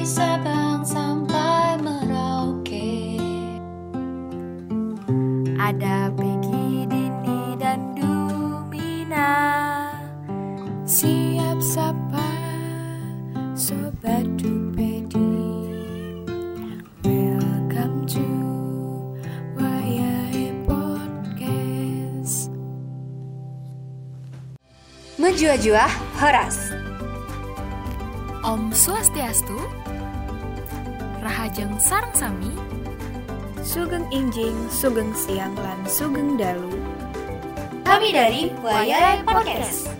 Dari Sabang sampai Merauke. Ada Peggy, Dini, dan Dumina. Siap sapa Sobat Dupedi. Welcome to Wayai Podcast. Menjua-jua Horas. Om Swastiastu Rahajeng Sarang Sami Sugeng Injing, Sugeng Siang, lan Sugeng Dalu Kami dari Wayai Podcast.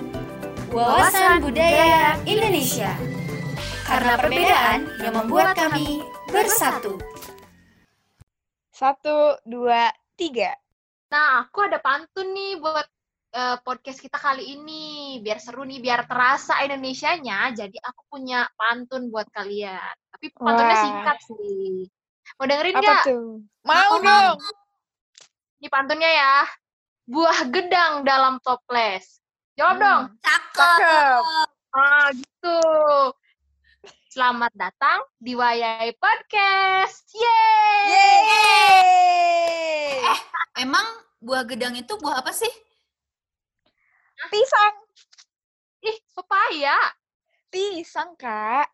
Wawasan Budaya Indonesia. Karena perbedaan yang membuat kami bersatu. Satu, dua, tiga. Nah, aku ada pantun nih buat eh, podcast kita kali ini. Biar seru nih, biar terasa Indonesianya. Jadi aku punya pantun buat kalian. Tapi pantunnya Wah. singkat sih. Mau dengerin nggak? Mau dong. Ini pantunnya ya. Buah gedang dalam toples. Jawab Hmm. dong. Cakep. Ah, gitu. Selamat datang di Wayai Podcast. Yeay! Yeay. Emang buah gedang itu buah apa sih? Pisang. Ih, pepaya. Pisang, Kak.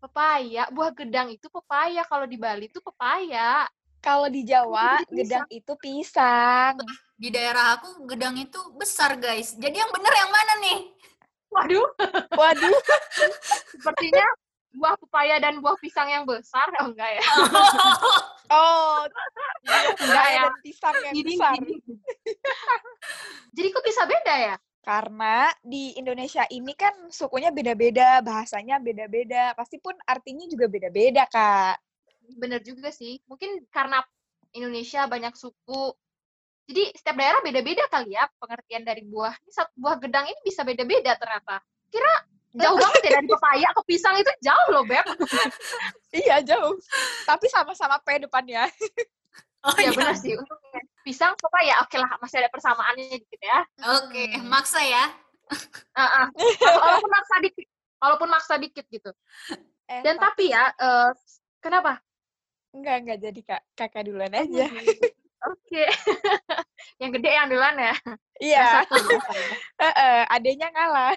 Pepaya. Buah gedang itu pepaya. Kalau di Bali itu pepaya. Kalau di Jawa, Jadi pisang. gedang itu pisang. Di daerah aku gedang itu besar guys. Jadi yang bener yang mana nih? Waduh, Waduh. sepertinya buah pepaya dan buah pisang yang besar. Oh, enggak ya? Oh, Enggak ya? dan pisang yang Gini, besar. gini. Jadi kok bisa beda ya? Karena di Indonesia ini kan sukunya beda-beda, bahasanya beda-beda. Pasti pun artinya juga beda-beda, Kak. Bener juga sih. Mungkin karena Indonesia banyak suku. Jadi setiap daerah beda-beda kali ya pengertian dari buah. Ini satu buah gedang ini bisa beda-beda ternyata. Kira jauh banget ya dari pepaya ke pisang itu jauh loh, Beb. Iya, jauh. Tapi sama-sama P depannya. Oh ya iya. benar sih. Untuk pisang pepaya oke lah masih ada persamaannya dikit ya. Oke, Hmm. maksa ya. Ah, ah. Walaupun maksa dikit. Walaupun maksa dikit gitu. Eh, Dan tapi ya, eh, kenapa? Enggak, enggak jadi, Kak. Kakak duluan aja. Oke. yang gede yang duluan ya. Iya, ya. heeh, adanya ngalah.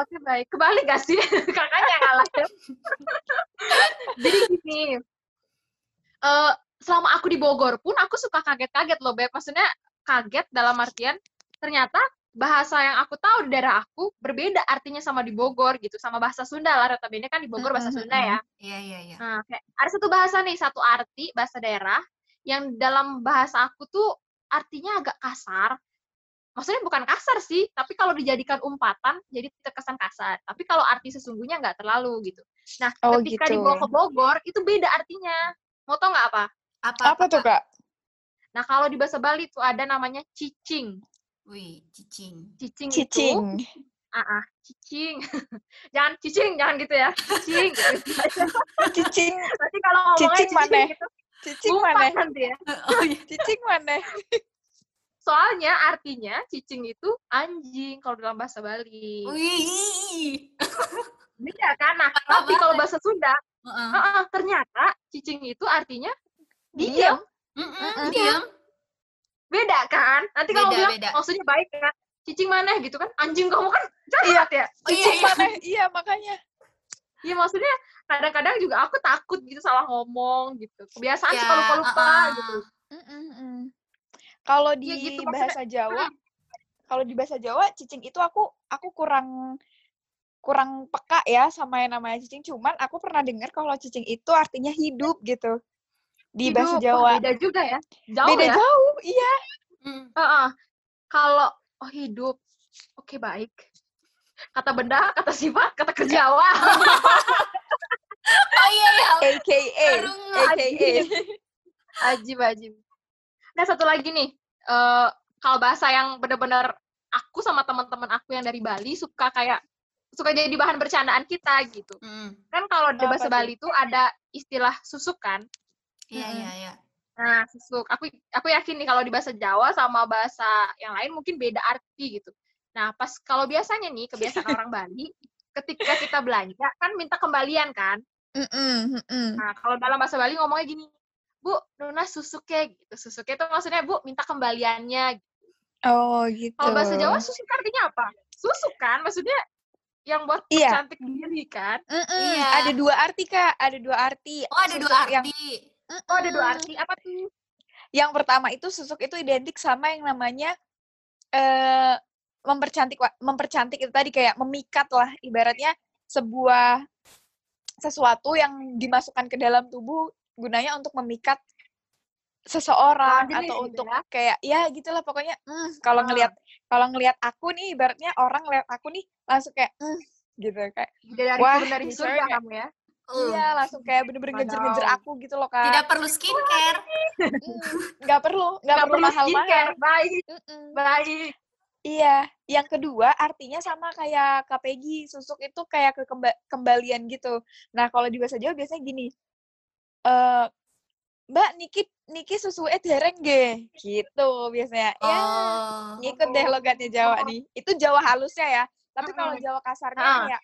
Oke baik. Kebalik gak sih? Kakaknya yang ngalah. ya. Jadi gini. eh selama aku di Bogor pun aku suka kaget-kaget loh, Beb. Maksudnya kaget dalam artian ternyata bahasa yang aku tahu di daerah aku berbeda artinya sama di Bogor gitu, sama bahasa Sunda lah. Notabene kan di Bogor bahasa Sunda ya. Iya, iya, iya. Nah, kayak ada satu bahasa nih, satu arti bahasa daerah yang dalam bahasa aku tuh artinya agak kasar. Maksudnya bukan kasar sih, tapi kalau dijadikan umpatan jadi terkesan kasar. Tapi kalau arti sesungguhnya nggak terlalu gitu. Nah, Oh, ketika gitu. dibawa ke Bogor itu beda artinya. Mau tau nggak apa? Apa, Apa tuh, Kak? Nah, kalau di bahasa Bali tuh ada namanya cicing. Wih, cicing. Cicing, itu Cicing. ah, ah, cicing. jangan cicing, jangan gitu ya. Cicing. Cicing, Nanti kalau ngomongnya Cicing cicing, mana? gitu, cicing mana? nanti ya. Oh iya. Cicing mana? Soalnya artinya cicing itu anjing kalau dalam bahasa Bali. Wih. Beda kan? Nah, tapi kalau bahasa Sunda, Heeh. heeh, ternyata cicing itu artinya Diam. diam. Mm-mm, Diam. Beda kan? Nanti kalau Beda, bilang beda. maksudnya baik kan? Cicing mana gitu kan? Anjing kamu kan Iya. jahat ya? Oh iya, Cicing iya. mana? Iya, makanya. Iya maksudnya kadang-kadang juga aku takut gitu salah ngomong gitu. Kebiasaan Ya, suka lupa-lupa uh-uh. gitu. Mm-mm-mm. Kalau di Iya gitu, maksudnya- bahasa Jawa, kalau di bahasa Jawa cicing itu aku aku kurang kurang peka ya sama yang namanya cicing. Cuman aku pernah dengar kalau cicing itu artinya hidup gitu di bahasa Hidup. Wah, Jawa. beda juga ya. Jauh Beda ya. jauh, iya. Mm. Heeh. Kalau oh hidup, oke baik. Kata benda, kata sifat, kata kerjawa. Oh iya, iya. AKA, AKA. Ajib, ajib. Nah satu lagi nih, eh kalau bahasa yang benar-benar aku sama teman-teman aku yang dari Bali suka kayak suka jadi bahan bercandaan kita gitu. Mm. Kan kalau di bahasa? Bali itu ada istilah susuk kan. Iya, iya, iya. Nah, susuk. Aku aku yakin nih kalau di bahasa Jawa sama bahasa yang lain mungkin beda arti gitu. Nah, pas kalau biasanya nih kebiasaan orang Bali, ketika kita belanja kan minta kembalian kan. Mm-mm, mm-mm. Nah, kalau dalam bahasa Bali ngomongnya gini, Bu, Nuna susuke gitu. Susuke itu maksudnya Bu minta kembaliannya. Oh gitu. Kalau bahasa Jawa susuke artinya apa? Susuk kan? Maksudnya yang buat Iya. cantik diri kan? Mm-mm, Iya. Ada dua arti kak, ada dua arti. Oh, ada dua Susuk yang- Oh, ada dua arti. Apa tuh? Yang pertama itu susuk itu identik sama yang namanya eh mempercantik wa- mempercantik itu tadi kayak memikat lah ibaratnya sebuah sesuatu yang dimasukkan ke dalam tubuh gunanya untuk memikat seseorang jenis atau gitu untuk ya? kayak ya gitulah pokoknya mm, kalau ngelihat kalau ngelihat aku nih ibaratnya orang ngelihat aku nih langsung kayak mm, gitu kayak Dari Wah, turun dari surga kamu ya? Uh, iya langsung kayak bener-bener ngejer-ngejer aku gitu loh kak Tidak perlu skincare. Mm, nggak perlu nggak Nggak perlu mahal-mahal skincare. Baik, baik. Iya, yang kedua artinya sama kayak Kak Peggy, susuk itu kayak ke kemba- kembalian gitu. Nah, kalau di bahasa Jawa biasanya gini, eh Mbak Niki Niki susu eh dereng ge, gitu biasanya. Ya, Oh. ngikut deh logatnya Jawa nih. Itu Jawa halusnya ya. Tapi kalau. Jawa kasarnya Ah. kayak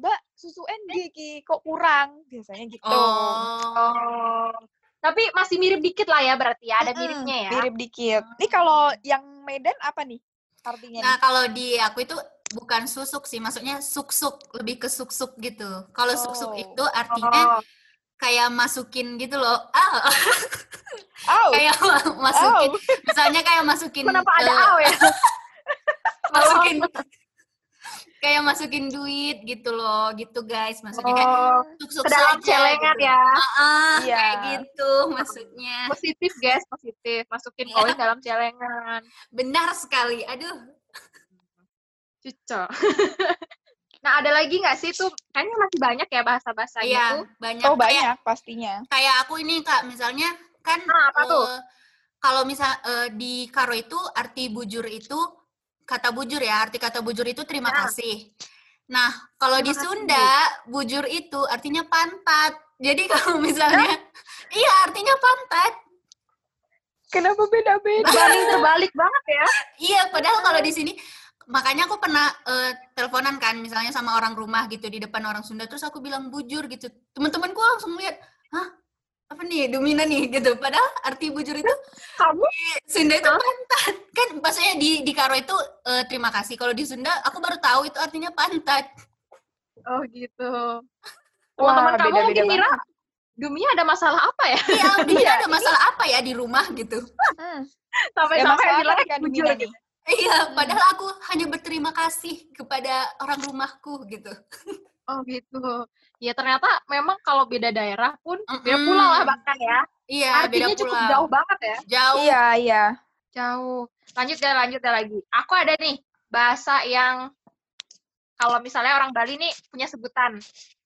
Mbak susu ge ki kok kurang, biasanya gitu. Oh. Oh. Tapi masih mirip dikit lah ya berarti ya, ada miripnya ya. Mirip dikit. Nih kalau yang Medan apa nih artinya Nah, nih? kalau di aku itu bukan susuk sih, maksudnya suk-suk, lebih ke suk-suk gitu. Kalau suk-suk Oh. itu artinya Oh. kayak masukin gitu loh. Ah, Oh, kayak ma- masukin, oh. misalnya kayak masukin Kenapa ada aw ya? masukin kayak masukin duit gitu loh, gitu guys. Maksudnya kayak Oh, suk-suk ke dalam saja celengan gitu. ya. Ah, Iya. kayak gitu maksudnya. Positif guys, positif. Masukin koin dalam celengan. Benar sekali. Aduh. Cucok. nah, ada lagi nggak sih tuh? Kayaknya masih banyak ya bahasa-bahasa gitu. Iya, banyak Oh, kayak banyak pastinya. kayak aku ini Kak, misalnya kan Ah, apa tuh? eh, kalau misal eh, di Karo itu arti bujur itu kata bujur ya, arti kata bujur itu terima Ya. kasih. Nah, kalau di Terima kasih. Sunda bujur itu artinya pantat. Jadi kalau misalnya iya artinya pantat. Kenapa beda-beda? Terbalik terbalik banget ya. Iya, padahal kalau di sini makanya aku pernah eh, teleponan kan misalnya sama orang rumah gitu di depan orang Sunda terus aku bilang bujur gitu. Teman-temanku langsung lihat, "Hah? Apa nih Dumina nih?" gitu. Padahal arti bujur itu Kamu Sunda itu pantat. Kan maksudnya di di Karo itu eh, terima kasih. Kalau di Sunda aku baru tahu itu artinya pantat. Oh gitu. Teman-teman kamu beda-beda mungkin banget. kira Dumia ada masalah apa ya? Iya, Dumina Iya, ada masalah apa ya di rumah gitu. Hmm. Sampai-sampai bilangnya nih, Kak bujur gitu. nih? Iya, padahal aku hanya berterima kasih kepada orang rumahku gitu. Oh gitu. Ya ternyata memang kalau beda daerah pun beda Mm-mm. pulau lah bahkan ya. Iya, Artinya beda cukup pulau. jauh banget ya. Jauh. Iya, iya. Jauh. Lanjut ya, lanjut ya lagi. Aku ada nih bahasa yang kalau misalnya orang Bali nih punya sebutan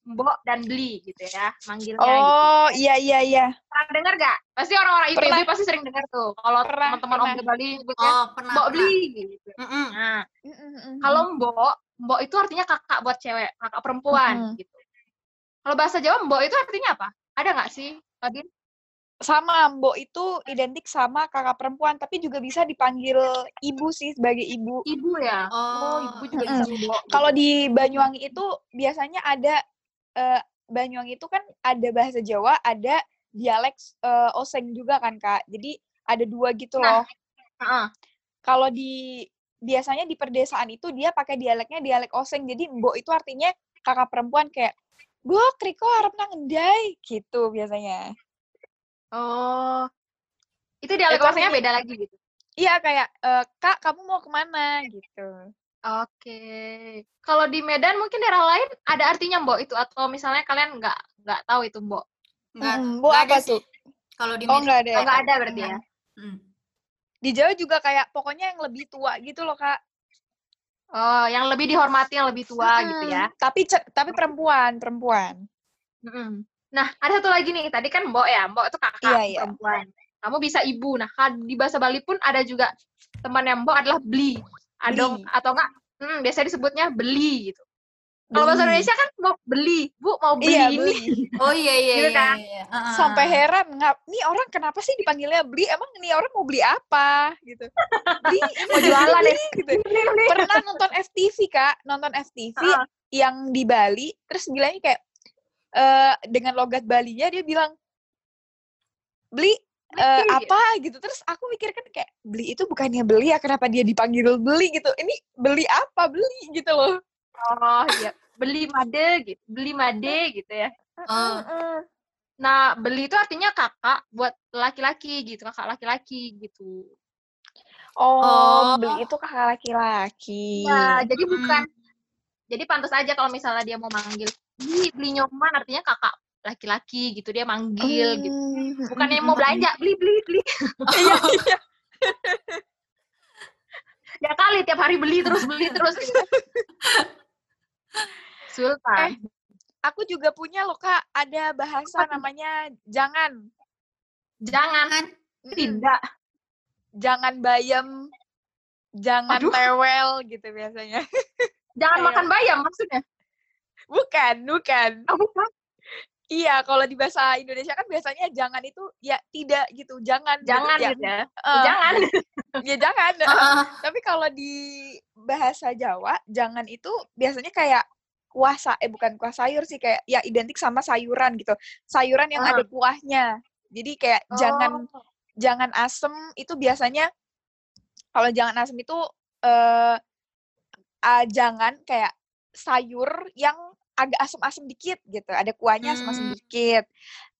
mbok dan beli gitu ya, manggilnya gitu. Oh, iya, iya, iya. Pernah dengar gak? Pasti orang-orang IPB Pernah. pasti sering dengar tuh. Kalau teman-teman orang Bali nyebutnya Oh, pernah. mbok pernah. beli gitu. Mm-mm. Nah, Mm-mm. kalau mbok, mbok itu artinya kakak buat cewek, kakak perempuan Mm-mm. gitu. Kalau bahasa Jawa mbok itu artinya apa? Ada nggak sih, Adin? sama Mbok itu identik sama kakak perempuan, tapi juga bisa dipanggil ibu sih sebagai ibu. Ibu ya? Oh, ibu juga bisa mbok. Kalau di Banyuwangi itu biasanya ada eh, Banyuwangi itu kan ada bahasa Jawa, ada dialek eh, Oseng juga kan Kak. Jadi ada dua gitu Nah. loh. Heeh. Kalau di biasanya di perdesaan itu dia pakai dialeknya dialek Oseng. Jadi Mbok itu artinya kakak perempuan kayak Bok, Riko harap nang ngendai gitu biasanya. Oh. Itu dialek Itu Osengnya artinya- beda lagi gitu. Iya kayak eh, Kak, kamu mau ke mana gitu. Oke. Kalau di Medan mungkin daerah lain ada artinya mbok itu atau misalnya kalian nggak nggak tahu itu mbok. Enggak, Mm, Mbok apa sih. Kalau di Oh Medan. nggak ada. Oh, ya? nggak ada berarti ya. Mm. Di Jawa juga kayak pokoknya yang lebih tua gitu loh kak. Oh, yang lebih dihormati, yang lebih tua gitu ya. Tapi tapi perempuan perempuan. Nah, ada satu lagi nih. Tadi kan mbok ya, mbok itu kakak Iya, iya. perempuan. Kamu bisa ibu. Nah, di bahasa Bali pun ada juga teman yang mbok adalah beli. Adong Beli. atau enggak? Hmm, biasanya disebutnya beli gitu. Kalau bahasa. Indonesia kan mau beli, bu mau beli Iya ini. beli. Oh iya iya Gitu iya. kan? iya. Heeh. Sampai heran ngap. Nih orang kenapa sih dipanggilnya beli? Emang nih orang mau beli apa gitu? Beli ini Mau jualan beli, ya? gitu. Pernah nonton FTV kak, nonton FTV Ah. yang di Bali, terus bilangnya kayak eh, dengan logat Balinya dia bilang beli Beli. apa gitu terus aku mikir kan kayak beli itu bukannya beli ya kenapa dia dipanggil beli gitu ini beli apa beli gitu loh Oh iya, beli made gitu, beli made gitu ya. Oh. Heeh. Nah, beli itu artinya kakak buat laki-laki gitu, kakak laki-laki gitu. oh, Oh. beli itu kakak laki-laki Ya, jadi bukan jadi pantas aja kalau misalnya dia mau manggil beli beli nyoman artinya kakak laki-laki gitu dia manggil gitu. Hmm, Bukan yang mau belanja, beli beli beli. iya iya Ya kali tiap hari beli terus beli terus gitu. Sultan. aku juga punya loh kak ada bahasa namanya jangan Jangan tidak. jangan bayam jangan Aduh. tewel gitu biasanya Jangan Kayak- makan bayam maksudnya. bukan bukan Oh, bukan. iya kalau di bahasa Indonesia kan biasanya jangan itu ya tidak gitu jangan gitu. Jangan ya, gitu ya. eh, Jangan. ya jangan Heeh. tapi kalau di bahasa Jawa jangan itu biasanya kayak kuah sa eh bukan kuah sayur sih kayak ya identik sama sayuran gitu sayuran yang Ah. ada kuahnya jadi kayak jangan Oh. jangan asem itu biasanya kalau jangan asem itu eh ah, jangan kayak sayur yang agak asem-asem dikit gitu ada kuahnya asem-asem Hmm. dikit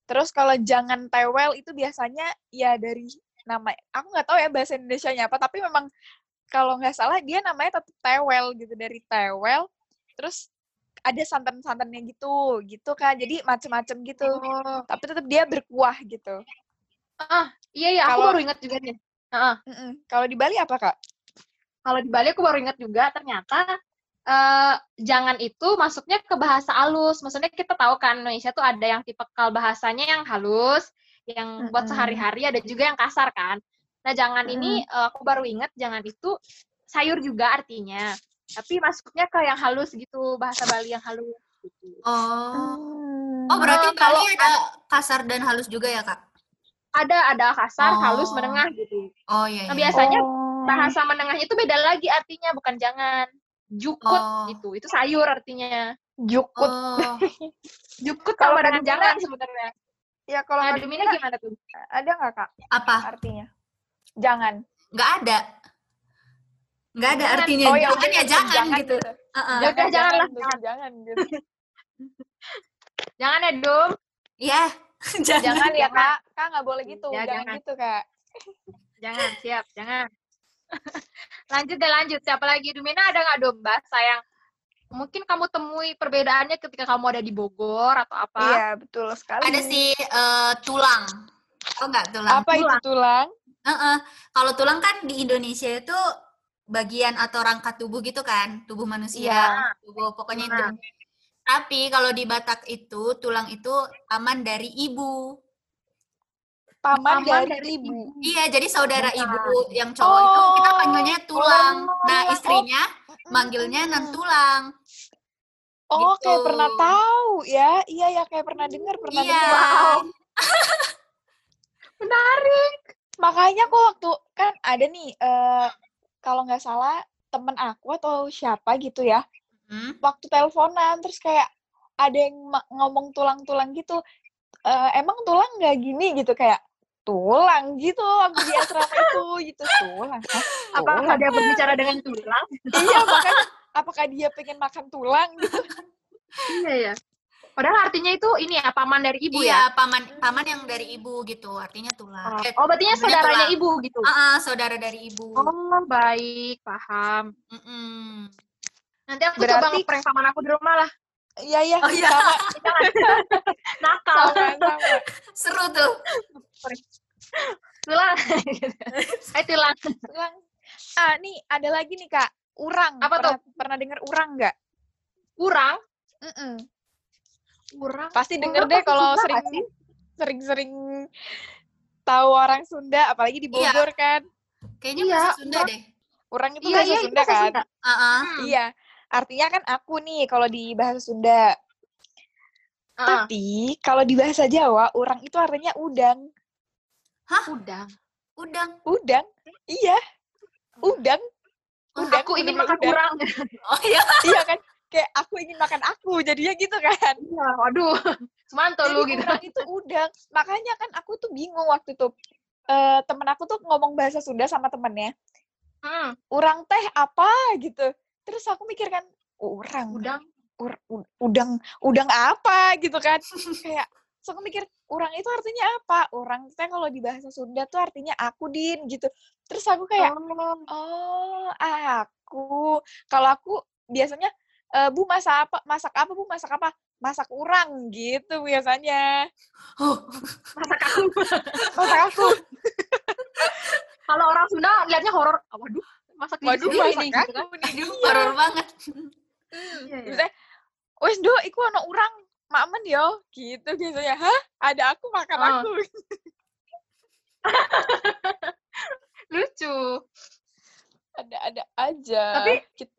terus kalau jangan tewel itu biasanya ya dari nama aku nggak tahu ya bahasa Indonesia-nya apa tapi memang kalau nggak salah dia namanya tetap tewel gitu dari tewel terus ada santan-santannya gitu gitu kan jadi macem-macem gitu Oh. tapi tetap dia berkuah gitu Iya iya, aku baru ingat juga nih. Heeh. Mm-mm. kalau di Bali apa kak Kalau di Bali aku baru ingat juga ternyata eh jangan itu masuknya ke bahasa halus. Maksudnya kita tahu kan Indonesia tuh ada yang tipikal bahasanya yang halus, yang buat sehari-hari ada juga yang kasar kan. Nah, jangan ini eh, aku baru ingat jangan itu sayur juga artinya. Tapi masuknya ke yang halus gitu, bahasa Bali yang halus gitu. Oh. Hmm. Oh, berarti Eh, kalau Bali ada kasar dan halus juga ya, Kak? Ada ada kasar, halus, Oh. menengah gitu. Oh, iya, Nah, iya. biasanya Oh. bahasa menengahnya itu beda lagi artinya, bukan jangan. Jukut Oh. gitu. Itu sayur artinya. jukut Oh. Jukut Kalau sama dengan jangan sebenarnya. ya kalau Nah, gimana tuh? ada nggak kak Apa? artinya jangan Nggak ada. Nggak ada Jangan. artinya. oh ya jangan ya langsung jangan, gitu. Heeh. Ya udah, jangan lah, langsung jangan gitu Jangan ya, Dum. Iya. jangan. jangan ya Jangan. kak kak nggak boleh gitu Ya, jangan jangan. gitu kak Jangan, siap, jangan. lanjut deh, lanjut. Siapa lagi? Dumina ada nggak, Dum, bahasa yang mungkin kamu temui perbedaannya ketika kamu ada di Bogor atau apa? iya betul sekali Ada sih eh, tulang. Oh, nggak tulang. apa itu tulang Heeh. Kalau tulang kan di Indonesia itu bagian atau rangka tubuh gitu kan, tubuh manusia, Iya. tubuh pokoknya Nah. itu. Tapi kalau di Batak itu tulang itu paman dari ibu. paman, Paman dari, dari ibu Iya, jadi saudara Bukan. ibu yang cowok itu kita Oh. panggilnya tulang. Oh, Nah, oh. istrinya manggilnya nan tulang. oh kayak gitu. pernah tahu ya iya ya kayak pernah dengar pernah Iya. dengar Menarik. makanya kok waktu kan ada nih eh kalau nggak salah temen aku atau siapa gitu ya Hmm? waktu teleponan terus kayak ada yang ngomong tulang-tulang gitu Eh, emang tulang nggak gini gitu kayak tulang gitu waktu di asrama itu gitu tulang Hah? Apakah Tulang? dia berbicara dengan tulang? iya makanya apakah dia pengen makan tulang gitu Iya ya. Padahal artinya itu ini ya, paman dari ibu iya, ya? paman paman yang dari ibu gitu, artinya tulang. Eh, Oh, berarti saudaranya tulang. ibu gitu? ah, ah, saudara dari ibu. Oh, baik. Paham. Mm-mm. Nanti aku coba Berarti- ngeprank paman aku di rumah lah. iya iya Oh iya, sama Nakal. sama sama seru tuh. Tulang. Ayo tulang. tulang ah nih ada lagi nih kak urang Apa pernah, pernah dengar urang nggak Kurang. Mm-mm. Kurang. pasti denger deh pasti kalau sering sering-sering tahu orang Sunda apalagi di Iya. Bogor kan Kayaknya Iya, bahasa Sunda urang. deh. urang itu Iya, bahasa iya, Sunda bahasa kan Sunda. Hmm. iya artinya kan aku nih kalau di bahasa Sunda Heeh. tapi kalau di bahasa Jawa urang itu artinya udang Udang. Udang. udang iya udang udang Aku ingin makan udang. urang. Oh iya. iya kan kayak aku ingin makan aku jadinya gitu kan. Iya, waduh. Jadi lu gitu. itu udang. Makanya kan aku tuh bingung waktu itu Eh temen aku tuh ngomong bahasa Sunda sama temennya. Hmm, orang teh apa? gitu. Terus aku mikir kan orang udang. ur- udang udang apa? gitu kan. Kayak so aku mikir orang itu artinya apa? Orang teh kalau di bahasa Sunda tuh artinya aku din gitu. Terus aku kayak Oh, oh aku. Kalau aku biasanya eh, bu masak apa masak apa bu masak apa masak urang gitu biasanya Oh, masak aku. masak aku Kalau orang Sunda liatnya horor. Ah, Waduh, masak waduh sendiri masak nih, gitu kan. aduh, horor banget. Iya, iya. Maksudnya, wes do iku ono urang makmen yo gitu biasanya hah ada aku makan Oh. aku Lucu. ada ada aja Tapi Kit-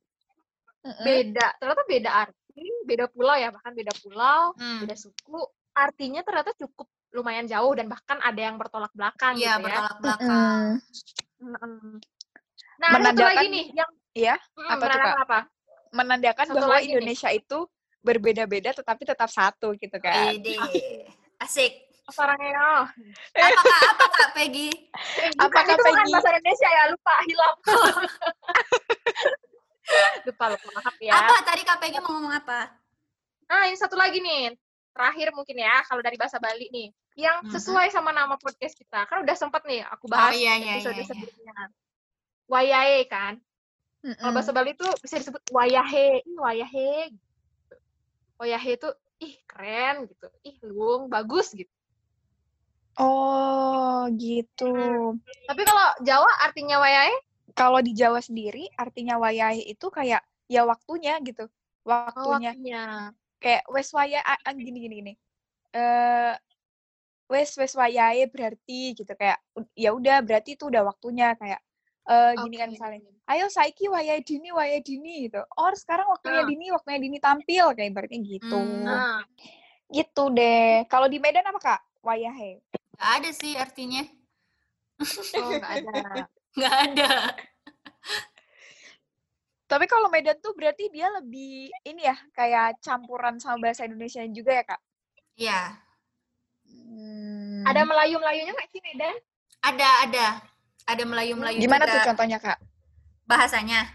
Beda. Ternyata beda arti, beda pulau ya, bahkan beda pulau, Hmm. beda suku. Artinya ternyata cukup lumayan jauh dan bahkan ada yang bertolak belakang Iya, gitu ya. bertolak belakang. Mm-mm. Mm-mm. Nah, ada satu Menandakan- lagi nih yang Iya, Mm, apa tuh, menandakan apa? menandakan Satu bahwa lagi nih. Indonesia itu berbeda-beda tetapi tetap satu gitu kan Ide. Asik. Sarangnya. Apa kak, apa kak Peggy? Apa, Bukan, itu Peggy? bahasa Indonesia ya, lupa, hilap. lupa, lupa, maaf ya. Apa tadi Peggy mau ngomong apa? Nah, ini satu lagi nih. Terakhir mungkin ya, kalau dari bahasa Bali nih. Yang sesuai sama nama podcast kita. Kan udah sempat nih aku bahas Oh, iya, iya, episode iya, iya. sebelumnya. Wayahe kan. Kalau bahasa Bali itu bisa disebut wayahe. Ih, wayahe. gitu. Wayahe itu ih keren gitu. Ih luung, bagus gitu. oh gitu Tapi kalau Jawa artinya wayahe kalau di Jawa sendiri artinya wayahe itu kayak ya waktunya gitu. Oh, waktunya. waktunya. kayak wes waya gini gini gini. Eh wes wes wayahe berarti gitu. Kayak ya udah berarti itu udah waktunya. Kayak eh gini kan misalnya ayo saiki wayahe dini wayahe dini gitu. Oh sekarang waktunya Ah. dini waktunya dini tampil kayak ibaratnya gitu. Hmm. Nah, gitu deh. Kalau di Medan apa kak? Wayahe. Gak ada sih artinya. oh nggak ada. Gak ada. tapi kalau Medan tuh berarti dia lebih ini ya kayak campuran sama bahasa Indonesia juga ya kak Iya. Hmm. Ada Melayu-Melayunya nggak sih Medan? Ada, ada. Ada Melayu-Melayu gimana tuh juga. contohnya kak Bahasanya.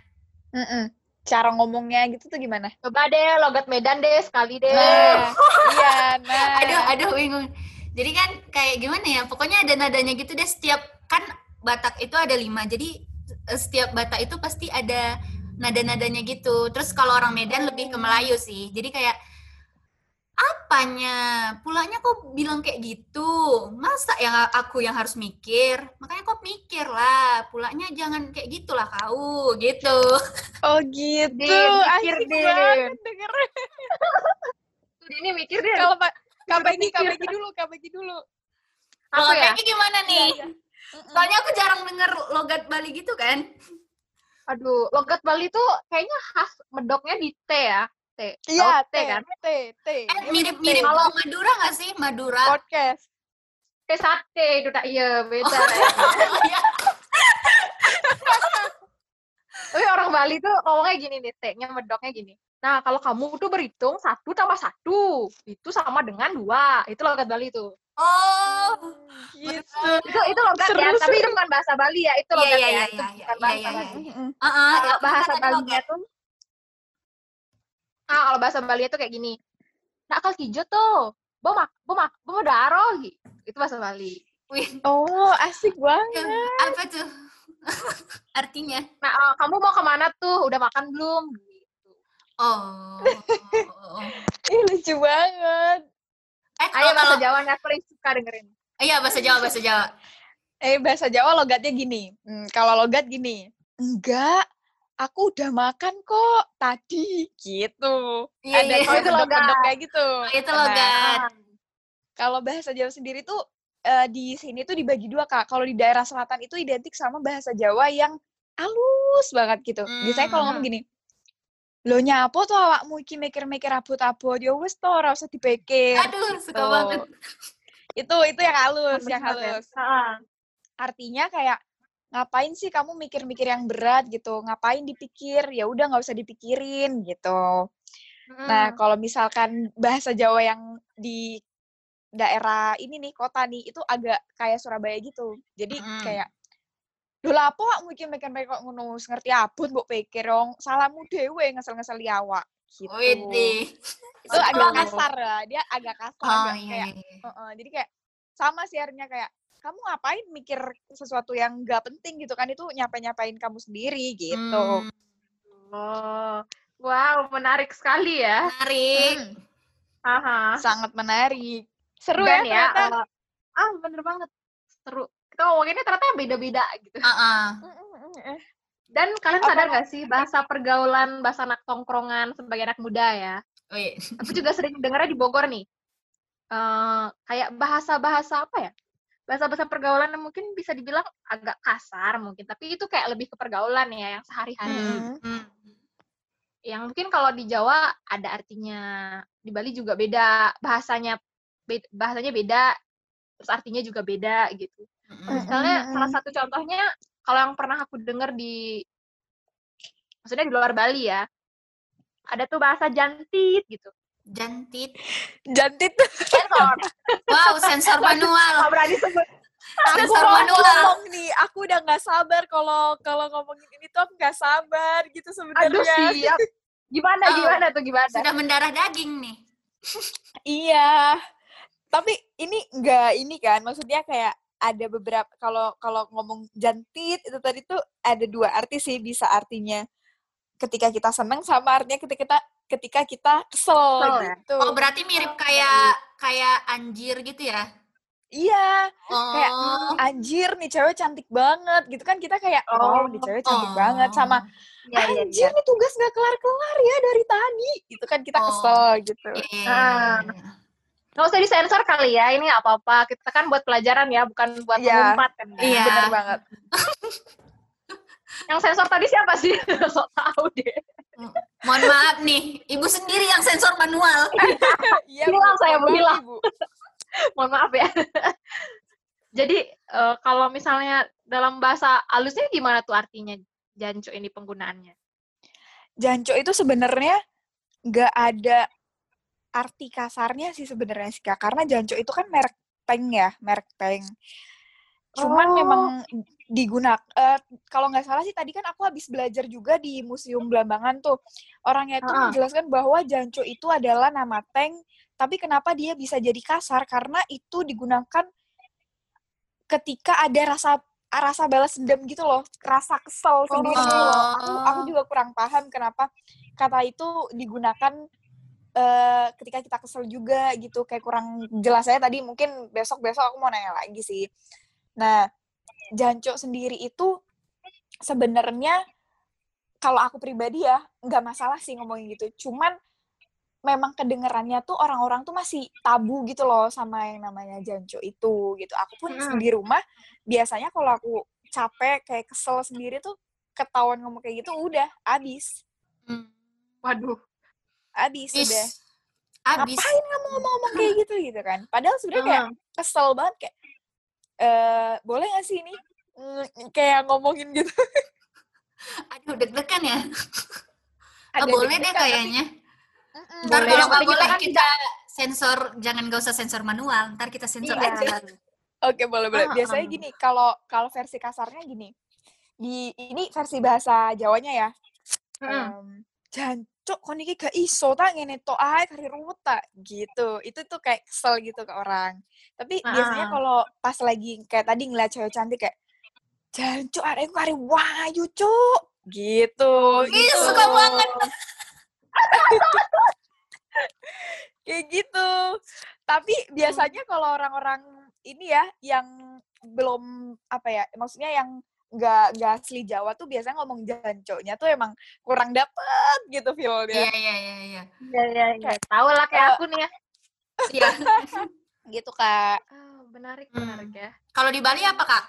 Mm-mm. cara ngomongnya gitu tuh gimana Coba deh logat Medan deh sekali deh. Nah, iya, nah. Aduh, aduh bingung. Jadi kan kayak gimana ya? Pokoknya ada nadanya gitu deh. Setiap kan Batak itu ada lima. Jadi eh, setiap Batak itu pasti ada nada-nadanya gitu. Terus kalau orang Medan lebih ke Melayu sih. Jadi kayak apanya? Pulanya kok bilang kayak gitu? Masa yang aku yang harus mikir? Makanya kok mikir lah. Pulanya jangan kayak gitulah kau gitu. Oh gitu, mikir asik deh. banget denger. Tuh, Ini mikir deh. Kalau mikir. Peggy dulu, Kak Peggy dulu. Kalau ya? kayaknya gimana nih? Soalnya aku jarang denger logat Bali gitu kan. Aduh, logat Bali tuh kayaknya khas medoknya di T ya. T. Iya, Tahu T kan? T, T. Eh, Dia mirip-mirip T. kalau Madura nggak sih? Madura. podcast. T sate itu tak iya beda. Oh, iya. Tapi orang Bali tuh ngomongnya gini nih, T-nya medoknya gini. Nah, kalau kamu tuh berhitung satu tambah satu, itu sama dengan dua. Itu logat Bali tuh. Oh. Gitu. Itu itu logat ya, Seru, tapi itu bukan bahasa Bali ya, itu Iya, logat iya, ya. iya, iya, bahasa Bali. Kalau ya, bahasa Bali Ah, kalau bahasa Bali itu kayak gini. Nak kal kijo tuh. Bo mak, bo mak, bo daro gitu. Itu bahasa Bali. Wih, Oh, asik banget. apa tuh? Artinya. Nah, eh, kamu mau ke mana tuh? Udah makan belum? Gitu. Oh. Ih, lucu banget. Eh, Ayo bahasa Jawa aku paling suka dengerin. iya bahasa Jawa, bahasa Jawa. Eh, bahasa Jawa logatnya gini. Hmm, kalau logat gini. Enggak, aku udah makan kok tadi. Gitu. Iya, Ada iya. Itu logat. kayak gitu. Oh, itu Nah, logat. Kalau bahasa Jawa sendiri tuh eh, di sini tuh dibagi dua kak. Kalau di daerah selatan itu identik sama bahasa Jawa yang halus banget gitu. Biasanya kalau ngomong gini, lo nyapo tuh awakmu iki mikir-mikir abot-abot, ya wis to ora usah dipikir. Aduh, suka Tuh. banget. Itu itu yang halus, yang ya? halus. Heeh. Artinya kayak ngapain sih kamu mikir-mikir yang berat gitu? Ngapain dipikir? Ya udah nggak usah dipikirin gitu. Nah, kalau misalkan bahasa Jawa yang di daerah ini nih, kota nih, itu agak kayak Surabaya gitu. Jadi Mm-mm. kayak Lho lah apa awak mungkin mikir kok ngono wis ngerti abot mbok pikir dong salamu dhewe ngesel-ngeseli awak gitu. Widih. Itu agak Betul. kasar lah, dia agak kasar Oh agak iya, kayak iya, iya. Heeh, jadi kayak sama sih akhirnya kayak kamu ngapain mikir sesuatu yang gak penting gitu kan itu nyapa-nyapain kamu sendiri gitu. Hmm, Oh, wow, menarik sekali ya. menarik. Hmm, Aha. sangat menarik. Seru Dan ya ya, ternyata. eh, ah bener banget. Seru. Kita ngomonginnya ternyata beda-beda gitu. Heeh. Mm, mm. Dan kalian sadar gak sih bahasa pergaulan, bahasa anak tongkrongan sebagai anak muda ya? Oh iya. Aku juga sering dengarnya di Bogor nih. Eh, kayak bahasa-bahasa apa ya? Bahasa-bahasa pergaulan yang mungkin bisa dibilang agak kasar mungkin, tapi itu kayak lebih ke pergaulan ya, yang sehari-hari. Mm. Hmm. Yang mungkin kalau di Jawa ada artinya, di Bali juga beda, bahasanya be- bahasanya beda, terus artinya juga beda gitu. Hmm. Misalnya Mm-mm. salah satu contohnya kalau yang pernah aku dengar di maksudnya di luar Bali ya. Ada tuh bahasa jantit gitu. Jantit. Jantit Sensor. Wow, sensor manual. Nggak berani sebut. aku Sensor mau manual. ngomong nih, aku udah nggak sabar kalau kalau ngomongin ini tuh aku nggak sabar gitu Aduh sebenarnya. siap. Gimana Oh. gimana tuh gimana? Sudah mendarah daging nih. Iya. Tapi ini enggak ini kan, maksudnya kayak ada beberapa kalau kalau ngomong jantit itu tadi tuh ada dua arti sih, bisa artinya ketika kita seneng sama artinya ketika kita ketika kita kesel ya? gitu. Oh, berarti mirip kayak kayak anjir gitu ya? Iya, Oh. kayak anjir nih cewek cantik banget gitu kan kita kayak oh, nih cewek cantik banget sama Iya, iya, anjir iya. nih tugas nggak kelar-kelar ya dari tadi. Itu kan kita Oh. kesel gitu. Iya, iya, Ah. Nggak usah disensor kali ya, ini nggak apa-apa. Kita kan buat pelajaran ya, bukan buat Iya. mengumpat kan. ya. Iya. Bener banget. Yang sensor tadi siapa sih? Sok tahu deh. Mohon maaf nih, ibu sendiri yang sensor manual. Iya, Hilang Bu. saya. Ibu. Mohon maaf ya. Jadi eh, kalau misalnya dalam bahasa halusnya gimana tuh artinya jancu ini penggunaannya? Janco itu sebenarnya nggak ada arti kasarnya sih sebenarnya sih Kak. Karena Janco itu kan merek tank ya, merek tank. Cuman Oh. memang digunakan kalau nggak salah sih tadi kan aku habis belajar juga di Museum Belambangan tuh. Orangnya itu Ah. menjelaskan bahwa Janco itu adalah nama tank, tapi kenapa dia bisa jadi kasar? Karena itu digunakan ketika ada rasa rasa balas dendam gitu loh, rasa kesel sendiri loh. Aku aku juga kurang paham kenapa kata itu digunakan eh, ketika kita kesel juga gitu, kayak kurang jelas saya tadi mungkin besok-besok aku mau nanya lagi sih. Nah, jancok sendiri itu sebenarnya kalau aku pribadi ya nggak masalah sih ngomongin gitu. Cuman memang kedengerannya tuh orang-orang tuh masih tabu gitu loh sama yang namanya janco itu gitu. Aku pun Mm. di rumah biasanya kalau aku capek kayak kesel sendiri tuh ketahuan ngomong kayak gitu udah abis Hmm. Waduh. Abis Is, udah abis. ngapain kamu ngomong-ngomong kayak gitu gitu kan padahal sebenarnya kayak kesel banget kayak eh boleh gak sih ini Mm, kayak ngomongin gitu Aduh, deg-degan ya. Ada Oh, boleh deh tapi- kayaknya. Ntar kalau nggak kita boleh kan kita sensor, jangan nggak usah sensor manual. Ntar kita sensor Iya. aja. Oke, boleh boleh. Biasanya gini, kalau kalau versi kasarnya gini. Di ini versi bahasa Jawanya ya. Mm. Em, Jancuk kon iki gak iso ta ngene tok ae kari ruwet ta gitu. Itu tuh kayak kesel gitu ke orang. Tapi Ah. biasanya kalau pas lagi kayak tadi ngeliat cewek cantik kayak Jancuk arek kari wayu, Cuk. Gitu. Ih, gitu. suka banget. kayak gitu. Tapi biasanya kalau orang-orang ini ya yang belum apa ya, maksudnya yang nggak nggak asli Jawa tuh biasanya ngomong jancoknya tuh emang kurang dapet gitu feel dia. Iya, iya, iya, iya. Iya, iya, iya. Tahu lah kayak aku nih ya. Iya. Gitu kak. Oh, menarik, Hmm. menarik ya. Kalau di Bali apa, Kak?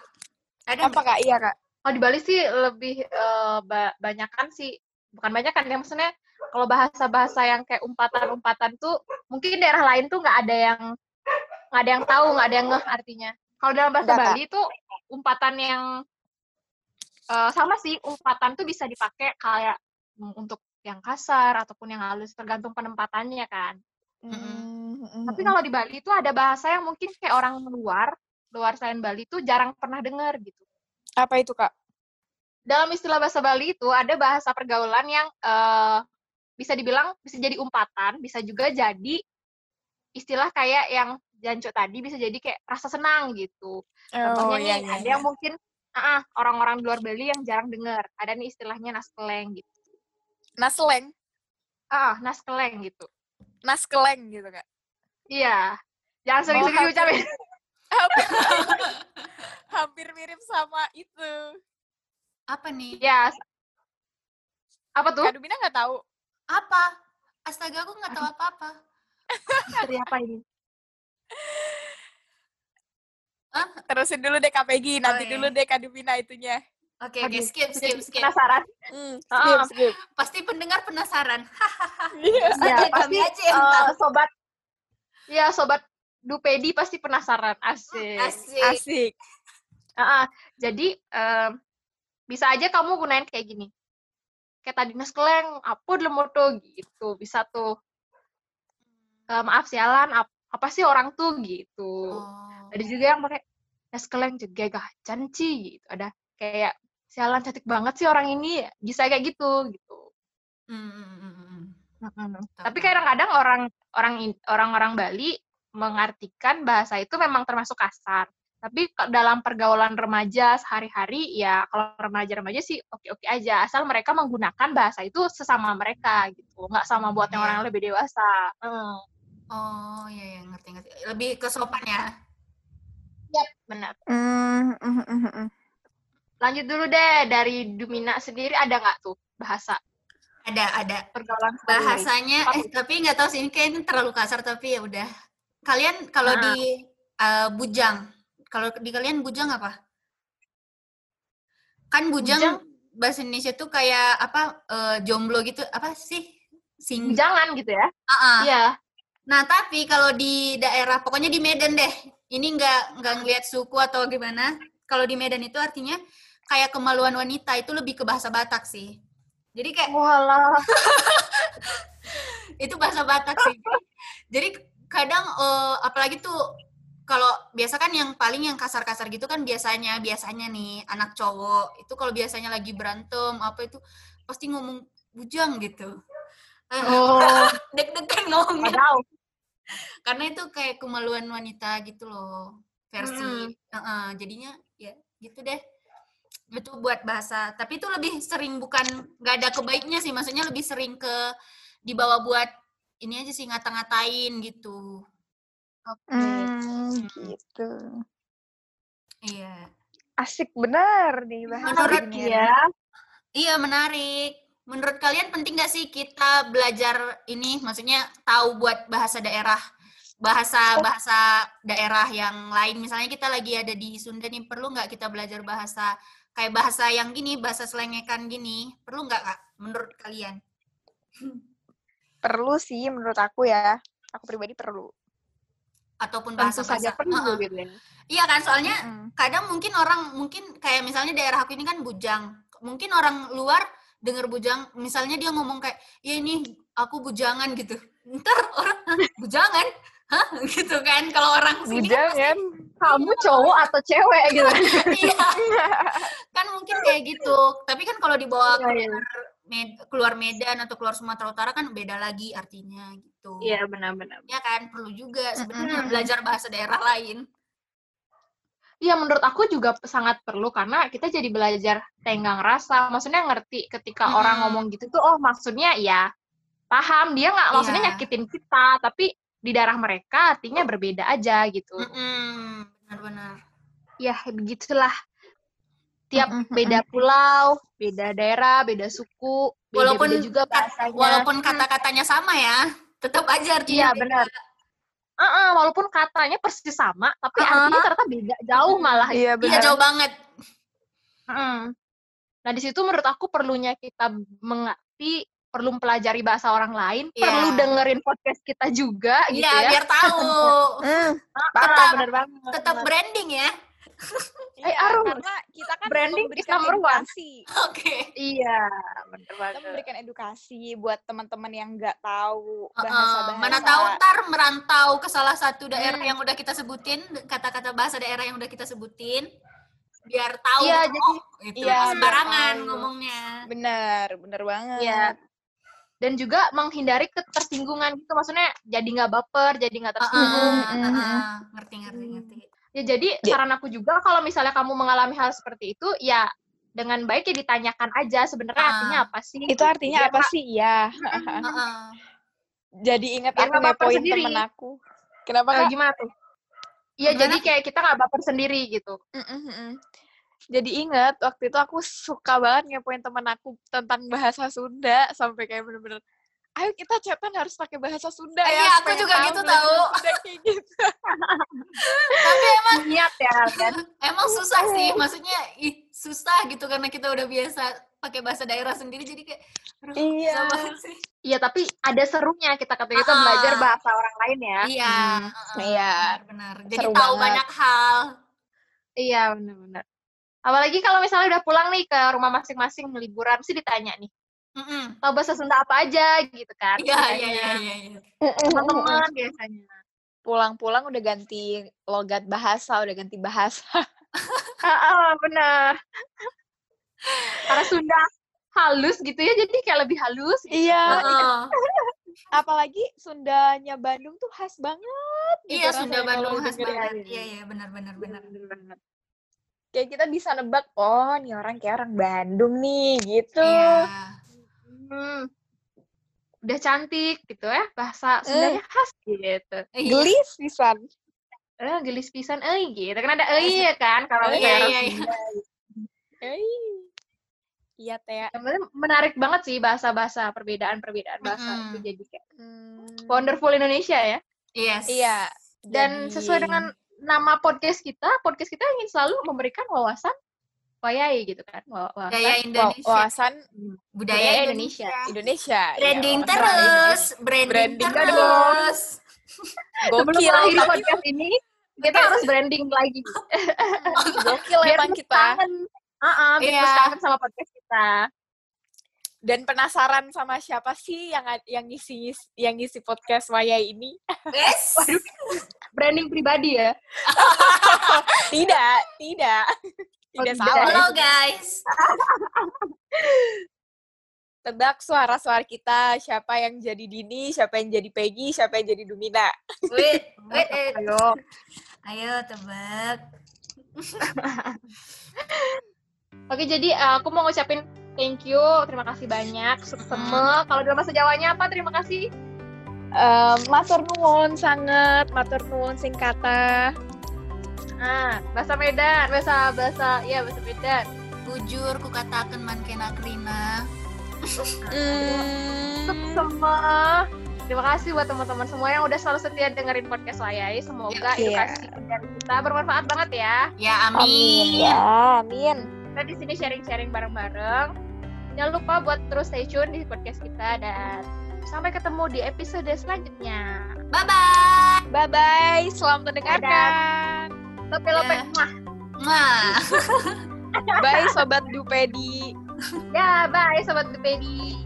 Ada Apa kak? Iya kak. Kalau di Bali sih lebih eh, ba- banyakan sih, bukan banyakan ya, maksudnya kalau bahasa-bahasa yang kayak umpatan-umpatan tuh mungkin daerah lain tuh nggak ada yang nggak ada yang tahu, nggak ada yang ngeh artinya. Kalau dalam bahasa. Bali tuh umpatan yang eh, sama sih, umpatan tuh bisa dipakai kayak mm, untuk yang kasar ataupun yang halus tergantung penempatannya kan. Mm, Tapi kalau di Bali itu ada bahasa yang mungkin kayak orang luar, luar selain Bali itu jarang pernah dengar gitu. apa itu kak? Dalam istilah bahasa Bali itu ada bahasa pergaulan yang eh, bisa dibilang bisa jadi umpatan, bisa juga jadi istilah kayak yang Janco tadi bisa jadi kayak rasa senang gitu. Contohnya iya, nih, iya, ada iya. yang mungkin ah, ah, orang-orang di luar Bali yang jarang dengar. Ada nih istilahnya naskeleng gitu. Nasleng, Ah, naskeleng gitu. naskeleng gitu kak. Iya. Jangan sering-sering Oh, diucapin. Hampir mirip sama itu. Apa nih? ya. Apa tuh? Kak Dumina nggak tahu. Apa? Astaga, aku nggak tahu apa-apa. Dari apa ini? Terusin dulu deh Kak Peggy, nanti iya. dulu deh Kak Dumina itunya. Oke, oke, Aduh, skip, skip, skip. Penasaran? Hmm, skip, skip. Pasti pendengar penasaran. Iya. Ya, Saja pasti aja yang tahu. sobat Ya, sobat Dupedi pasti penasaran. Asik. Asik. Asik. Ah, ah. jadi em, bisa aja kamu gunain kayak gini. Kayak tadi naskeleng, apa dalam moto gitu. Bisa tuh. Eh, maaf sialan, ap- apa sih orang tuh gitu. Oh. Ada juga yang pakai naskeleng juga gacan ci gitu. Ada kayak sialan cantik banget sih orang ini. Bisa kayak gitu gitu. Hmm, hmm, hmm, hmm. Tahu, Tapi kadang-kadang orang orang orang-orang Bali mengartikan bahasa itu memang termasuk kasar. Tapi dalam pergaulan remaja sehari-hari ya kalau remaja-remaja sih oke-oke aja asal mereka menggunakan bahasa itu sesama mereka gitu, nggak sama buat yang Iya. orang lebih dewasa. Hmm, Oh, iya, iya, ngerti, ngerti. Lebih ke sopan ya. Benar. Hmm, hmm, hmm, hmm. Lanjut dulu deh dari Dumina sendiri ada nggak tuh bahasa Ada, ada. pergaulan? Bahasanya, eh tapi nggak tahu sih, ini kayaknya terlalu kasar, tapi ya udah. Kalian kalau Ah. di eh, bujang, kalau di kalian bujang apa? Kan bujang, Bujang? bahasa Indonesia tuh kayak apa eh, jomblo gitu, apa sih? Sing. Jangan gitu ya? Ah, ah. Iya. Nah, tapi kalau di daerah, pokoknya di Medan deh, ini nggak nggak ngelihat suku atau gimana. Kalau di Medan itu artinya kayak kemaluan wanita itu lebih ke bahasa Batak sih. Jadi kayak Walah. itu bahasa Batak sih. Jadi kadang eh, apalagi tuh kalau biasa kan yang paling yang kasar-kasar gitu kan biasanya biasanya nih anak cowok itu kalau biasanya lagi berantem apa itu pasti ngomong bujang gitu. Eh, Oh, Deg-degan ngomongnya padahal. Karena itu kayak kemaluan wanita gitu loh versi Mm. Heeh, jadinya ya gitu deh itu buat bahasa tapi itu lebih sering bukan nggak ada kebaiknya sih maksudnya lebih sering ke dibawa buat ini aja sih ngata-ngatain gitu Oke. Hmm, gitu. iya Asik benar nih bahasa Menurut ini. ya. iya menarik menurut kalian penting nggak sih kita belajar ini maksudnya tahu buat bahasa daerah bahasa bahasa daerah yang lain misalnya kita lagi ada di Sunda nih perlu nggak kita belajar bahasa kayak bahasa yang gini bahasa selengekan gini perlu nggak kak menurut kalian Perlu sih menurut aku ya. Aku pribadi perlu. ataupun bahasa saja bahasa perlu gitu ya. iya kan soalnya Mm-mm. kadang mungkin orang mungkin kayak misalnya daerah aku ini kan bujang mungkin orang luar denger bujang misalnya dia ngomong kayak ya ini aku bujangan gitu ntar orang "Hah, bujangan hah gitu kan kalau orang sini kan pasti- Bujangan. Kamu cowok atau cewek gitu. iya kan mungkin kayak gitu tapi kan kalau dibawa Iya, iya. keluar, Med- keluar Medan atau keluar Sumatera Utara kan beda lagi artinya gitu Iya, benar-benar. ya kan perlu juga sebenarnya Mm-mm. belajar bahasa daerah lain Iya, menurut aku juga sangat perlu karena kita jadi belajar tenggang rasa. Maksudnya ngerti ketika Mm-mm. orang ngomong gitu tuh, oh maksudnya ya paham. Dia nggak maksudnya Iya. nyakitin kita, tapi di daerah mereka artinya berbeda aja gitu. Mm-mm, benar-benar Ya, begitulah. Tiap Mm-mm, beda pulau, beda daerah, beda suku, Walaupun juga bahasanya. walaupun kata-katanya sama ya tetap aja Iya, artinya beda. Benar. Uh-uh, walaupun katanya persis sama, tapi Uh-uh. artinya ternyata beda jauh malah. Iya iya benar. jauh banget Mm. Nah, di situ menurut aku perlunya kita mengerti, perlu mempelajari bahasa orang lain, Iya. perlu dengerin podcast kita juga gitu iya ya. biar tahu Hmm, Parah, tetap- bener banget. tetap branding ya Eh, Iya, harus. karena kita kan Branding is memberikan edukasi. Oke. Iya, bener Kita banget. memberikan edukasi buat teman-teman yang nggak tahu bahasa-bahasa. mana tahu ntar merantau ke salah satu daerah Hmm. yang udah kita sebutin kata-kata bahasa daerah yang udah kita sebutin biar tahu Iya, gitu, jadi- oh, itu iya, sembarangan tahu. ngomongnya Bener, bener banget. Iya. Dan juga menghindari ketersinggungan gitu, maksudnya jadi nggak baper, jadi nggak tersinggung. Mm, mm, heeh, ngerti ngerti Hmm. ngerti Ya jadi Ya. saran aku juga kalau misalnya kamu mengalami hal seperti itu, ya dengan baik ya ditanyakan aja sebenarnya Ah. artinya apa sih? Itu artinya Biar apa sih? Ya. Jadi ingat Biar aku ngepoin sendiri. temen aku. Kenapa kak? gimana tuh? Iya, jadi kayak kita nggak baper sendiri gitu. Mm, mm, mm. Jadi ingat waktu itu aku suka banget ngepoin temen aku tentang bahasa Sunda sampai kayak bener-bener ayo kita chatan harus pakai bahasa Sunda ya. Iya, aku juga gitu tahu. Gitu. tapi emang Niat ya kan. emang susah sih maksudnya ih, susah gitu karena kita udah biasa pakai bahasa daerah sendiri jadi kayak Iya. sih Iya, tapi ada serunya kita ketika kita Ah. belajar bahasa orang lain ya. iya Hmm, iya. benar jadi Seru tahu banget. banyak hal Iya, benar-benar. Apalagi kalau misalnya udah pulang nih ke rumah masing-masing liburan, sih ditanya nih, Mm-mm. tahu bahasa Sunda apa aja gitu kan? iya iya iya iya iya. Teman-teman biasanya. Pulang-pulang udah ganti logat bahasa, udah ganti bahasa. Ah, ah, benar. Karena Sunda halus gitu ya, jadi kayak lebih halus. gitu. Iya. Heeh. Apalagi Sundanya Bandung tuh khas banget. gitu iya Sunda Bandung khas didengerin. banget iya iya benar benar benar banget. Kayak kita bisa nebak, oh nih orang kayak orang Bandung nih, gitu. iya Hmm. Udah cantik gitu ya, bahasa Sundanya khas gitu. Iya. Gelis pisan. Eh, gelis pisan euy gitu. Kan ada euy ya kan kalau Iya, daerah iya, iya. Sunda. Eh, Iya, Teh. Menarik banget sih bahasa-bahasa perbedaan-perbedaan bahasa Mm-mm. itu jadi kayak Hmm, wonderful Indonesia ya. yes Iya. Dan jadi- sesuai dengan nama podcast kita, podcast kita ingin selalu memberikan wawasan wayai gitu kan. Wa- Indonesia wawasan budaya budaya Indonesia, Indonesia. branding Iya, terus branding, Branding terus Gokil, tapi podcast ini, kita harus branding lagi. gokil emang kita. Ah, ah, biar Iya. sama podcast kita. Dan penasaran sama siapa sih yang yang ngisi yang ngisi podcast Wayai ini? yes Branding pribadi ya. Tidak, tidak. Oh, Tidak tidak. salah. halo guys Tebak suara-suara kita, siapa yang jadi Dini, siapa yang jadi Peggy, siapa yang jadi Dumina. wait wait, wait. Ayo. ayo tebak Oke, jadi eh, aku mau ngucapin thank you, terima kasih banyak. Sukseme. Kalau dalam bahasa Jawanya apa? Terima kasih. Um, matur nuwun sangat, matur nuwun sing kata. Ah, bahasa Medan, bahasa bahasa ya bahasa Medan. bujur ku katakan man kena krina Hmm, Sukseme. Terima kasih buat teman-teman semua yang udah selalu setia dengerin podcast Wayai. Semoga Iya. edukasi dari kita bermanfaat banget ya. ya amin amin, ya, amin. Kita di sini sharing-sharing bareng-bareng. Jangan lupa buat terus stay tune di podcast kita dan sampai ketemu di episode selanjutnya. bye bye Bye bye, selamat mendengarkan. Lope-lope. Ya. Mwah. Mwah. Bye sobat Dupedi. Ya, bye sobat Dupedi.